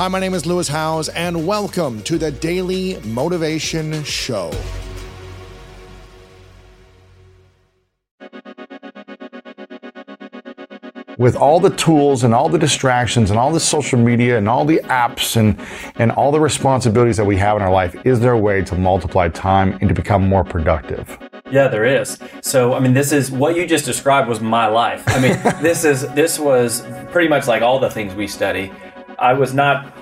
Hi, my name is Lewis Howes, and welcome to the Daily Motivation Show. with all the tools and all the distractions and all the social media and all the apps and, and all the responsibilities that we have in our life, is there a way to multiply time and to become more productive? Yeah, there is. So, I mean, this is what you just described was my life. I mean, this is this was pretty much like all the things we study. I was not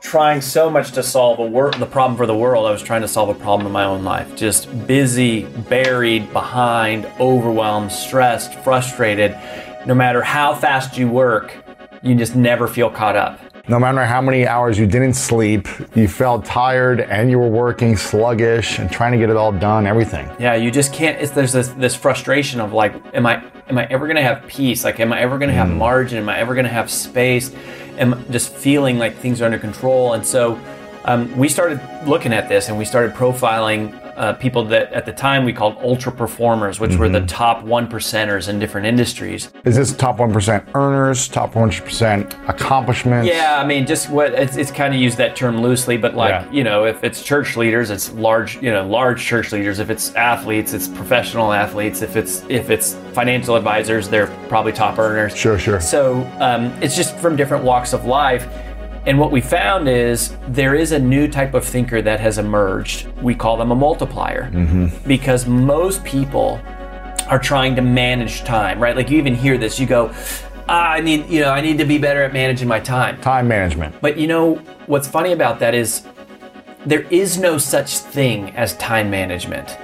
trying so much to solve a wor- the problem for the world. I was trying to solve a problem in my own life. Just busy, buried, behind, overwhelmed, stressed, frustrated. No matter how fast you work, you just never feel caught up. No matter how many hours you didn't sleep, you felt tired and you were working sluggish and trying to get it all done, everything. Yeah, you just can't. It's, there's this, this frustration of like, am I am I ever going to have peace? Like, am I ever going to have mm. margin? Am I ever going to have space? Am just feeling like things are under control? And so um, we started looking at this and we started profiling uh, people that at the time we called ultra performers, which were the top one percenters in different industries. Is this top 1% earners, top 1% accomplishments? Yeah, I mean, just what it's, it's kind of used that term loosely, but like Yeah. you know, if it's church leaders, it's large, you know, large church leaders. If it's athletes, it's professional athletes. If it's if it's financial advisors, they're probably top earners. Sure, sure. So um, it's just from different walks of life. And what we found is there is a new type of thinker that has emerged. We call them a multiplier because most people are trying to manage time, right? Like you even hear this, you go, ah, I need, you know, I need to be better at managing my time. Time management. But you know what's funny about that is there is no such thing as time management.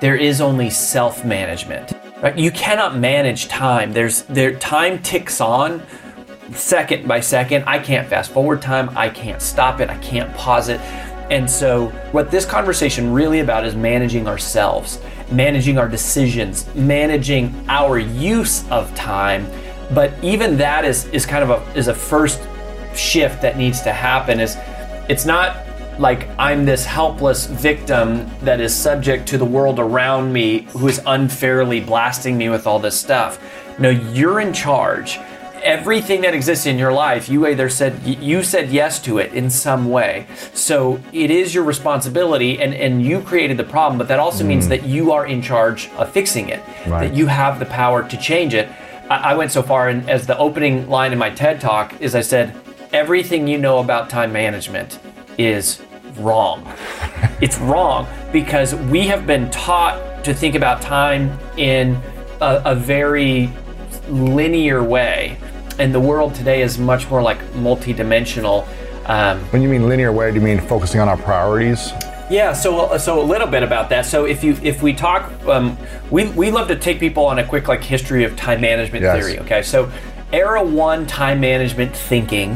There is only self-management. Right? You cannot manage time. There's there time ticks on second by second. I can't fast forward time. I can't stop it. I can't pause it. And so what this conversation really about is managing ourselves, managing our decisions, managing our use of time. But even that is is kind of a is a first shift that needs to happen is it's not like I'm this helpless victim that is subject to the world around me who is unfairly blasting me with all this stuff. No, you're in charge. Everything that exists in your life, you either said you said yes to it in some way. So it is your responsibility and, and you created the problem, but that also means mm. that you are in charge of fixing it. Right. That you have the power to change it. I, I went so far and as the opening line in my TED talk is I said, everything you know about time management is wrong. it's wrong because we have been taught to think about time in a, a very linear way. And the world today is much more like multidimensional. Um, When you mean linear way, do you mean focusing on our priorities? yeah, so so a little bit about that. So if you if we talk, um, we we love to take people on a quick like history of time management Yes. theory. Okay, so era one time management thinking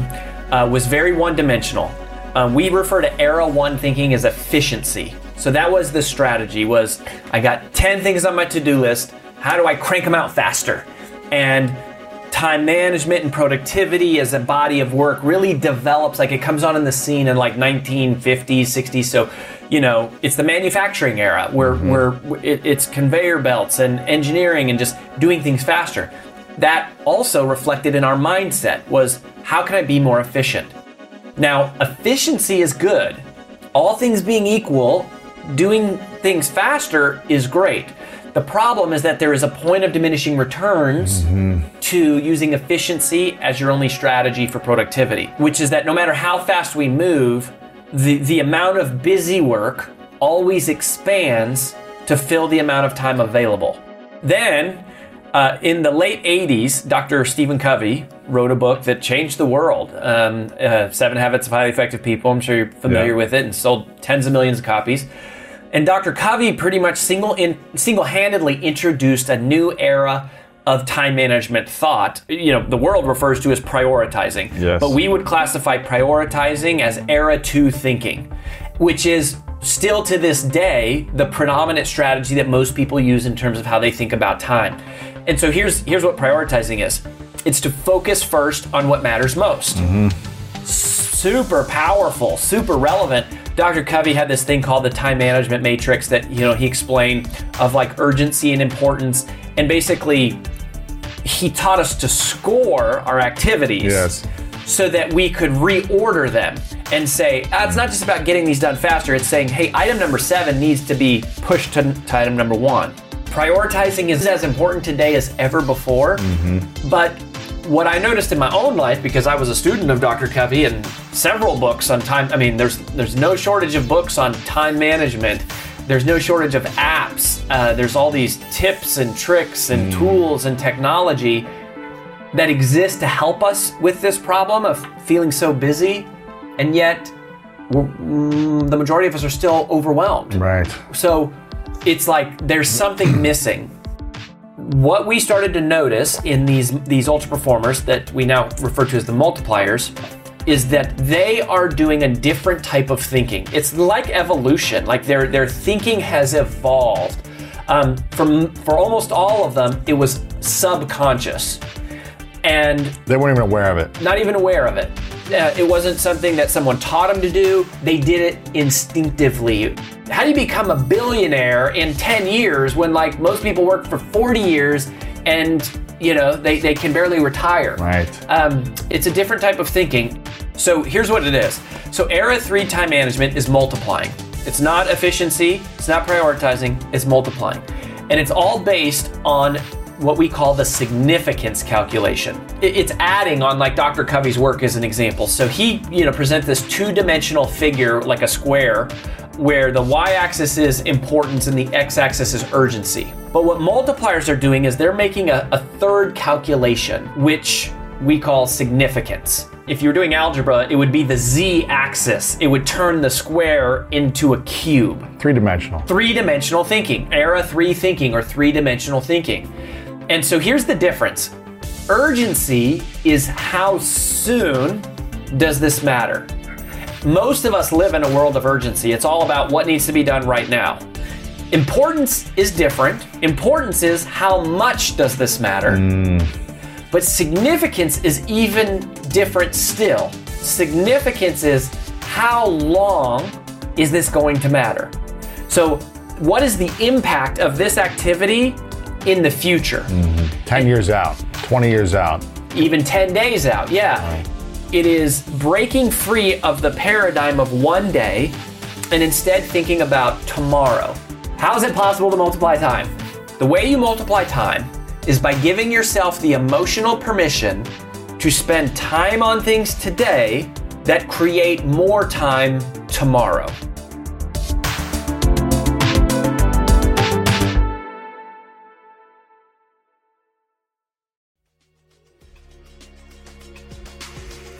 uh, was very one dimensional. Um, we refer to era one thinking as efficiency. So that was the strategy. Was I got ten things on my to do list? How do I crank them out faster? And time management and productivity as a body of work really develops like it comes on in the scene in like 1950s 60s so you know it's the manufacturing era where mm-hmm. where it, it's conveyor belts and engineering and just doing things faster. That also reflected in our mindset was how can i be more efficient? Now efficiency is good. All things being equal doing things faster is great the problem is that there is a point of diminishing returns to using efficiency as your only strategy for productivity, which is that no matter how fast we move, the, the amount of busy work always expands to fill the amount of time available. Then, uh, in the late 80s, Dr. Stephen Covey wrote a book that changed the world um, uh, Seven Habits of Highly Effective People. I'm sure you're familiar Yeah. with it and sold tens of millions of copies. And Dr. Covey pretty much single in, single-handedly introduced a new era of time management thought, you know, the world refers to as prioritizing. Yes. But we would classify prioritizing as era two thinking, which is still to this day the predominant strategy that most people use in terms of how they think about time. And so here's here's what prioritizing is. It's to focus first on what matters most. Mm-hmm. Super powerful, super relevant. Dr. Covey had this thing called the time management matrix that you know he explained of like urgency and importance and basically he taught us to score our activities Yes. so that we could reorder them and say, ah, it's not just about getting these done faster, it's saying, hey, item number seven needs to be pushed to, to item number one. Prioritizing is as important today as ever before, but what I noticed in my own life, because I was a student of Dr. Covey and several books on time, I mean, there's there's no shortage of books on time management. There's no shortage of apps. Uh, there's all these tips and tricks and tools and technology that exist to help us with this problem of feeling so busy, and yet we're, mm, the majority of us are still overwhelmed. Right. So it's like there's something missing. What we started to notice in these these ultra performers that we now refer to as the multipliers is that they are doing a different type of thinking. It's like evolution. Like their their thinking has evolved. Um, from for almost all of them, it was subconscious, and They weren't even aware of it. not even aware of it. Uh, it wasn't something that someone taught them to do. They did it instinctively. How do you become a billionaire in 10 years when like most people work for 40 years and you know they, they can barely retire? Right. Um, it's a different type of thinking. So here's what it is. So era three time management is multiplying. It's not efficiency, it's not prioritizing, it's multiplying. And it's all based on what we call the significance calculation. It's adding on like Dr. Covey's work as an example. So he, you know, presents this two-dimensional figure like a square where the y-axis is importance and the x-axis is urgency. But what multipliers are doing is they're making a, a third calculation, which we call significance. If you were doing algebra, it would be the z axis. It would turn the square into a cube. Three dimensional. Three dimensional thinking, era three thinking, or three dimensional thinking. And so here's the difference urgency is how soon does this matter? Most of us live in a world of urgency. It's all about what needs to be done right now. Importance is different. Importance is how much does this matter? But significance is even different still. Significance is how long is this going to matter? So, what is the impact of this activity in the future? Mm-hmm. 10 years out, 20 years out. Even 10 days out, yeah. It is breaking free of the paradigm of one day and instead thinking about tomorrow. How is it possible to multiply time? The way you multiply time is by giving yourself the emotional permission to spend time on things today that create more time tomorrow.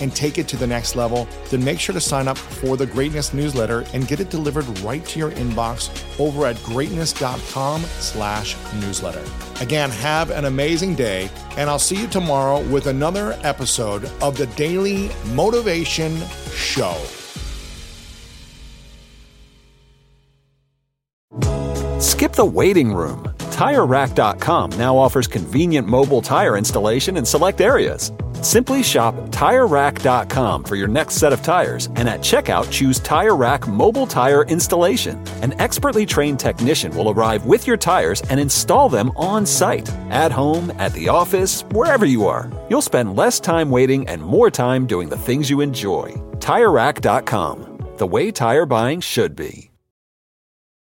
and take it to the next level, then make sure to sign up for the Greatness newsletter and get it delivered right to your inbox over at greatness.com slash newsletter. Again, have an amazing day, and I'll see you tomorrow with another episode of the Daily Motivation Show. Skip the waiting room. TireRack.com now offers convenient mobile tire installation in select areas. Simply shop TireRack.com for your next set of tires and at checkout choose Tire Rack Mobile Tire Installation. An expertly trained technician will arrive with your tires and install them on site, at home, at the office, wherever you are. You'll spend less time waiting and more time doing the things you enjoy. TireRack.com, the way tire buying should be.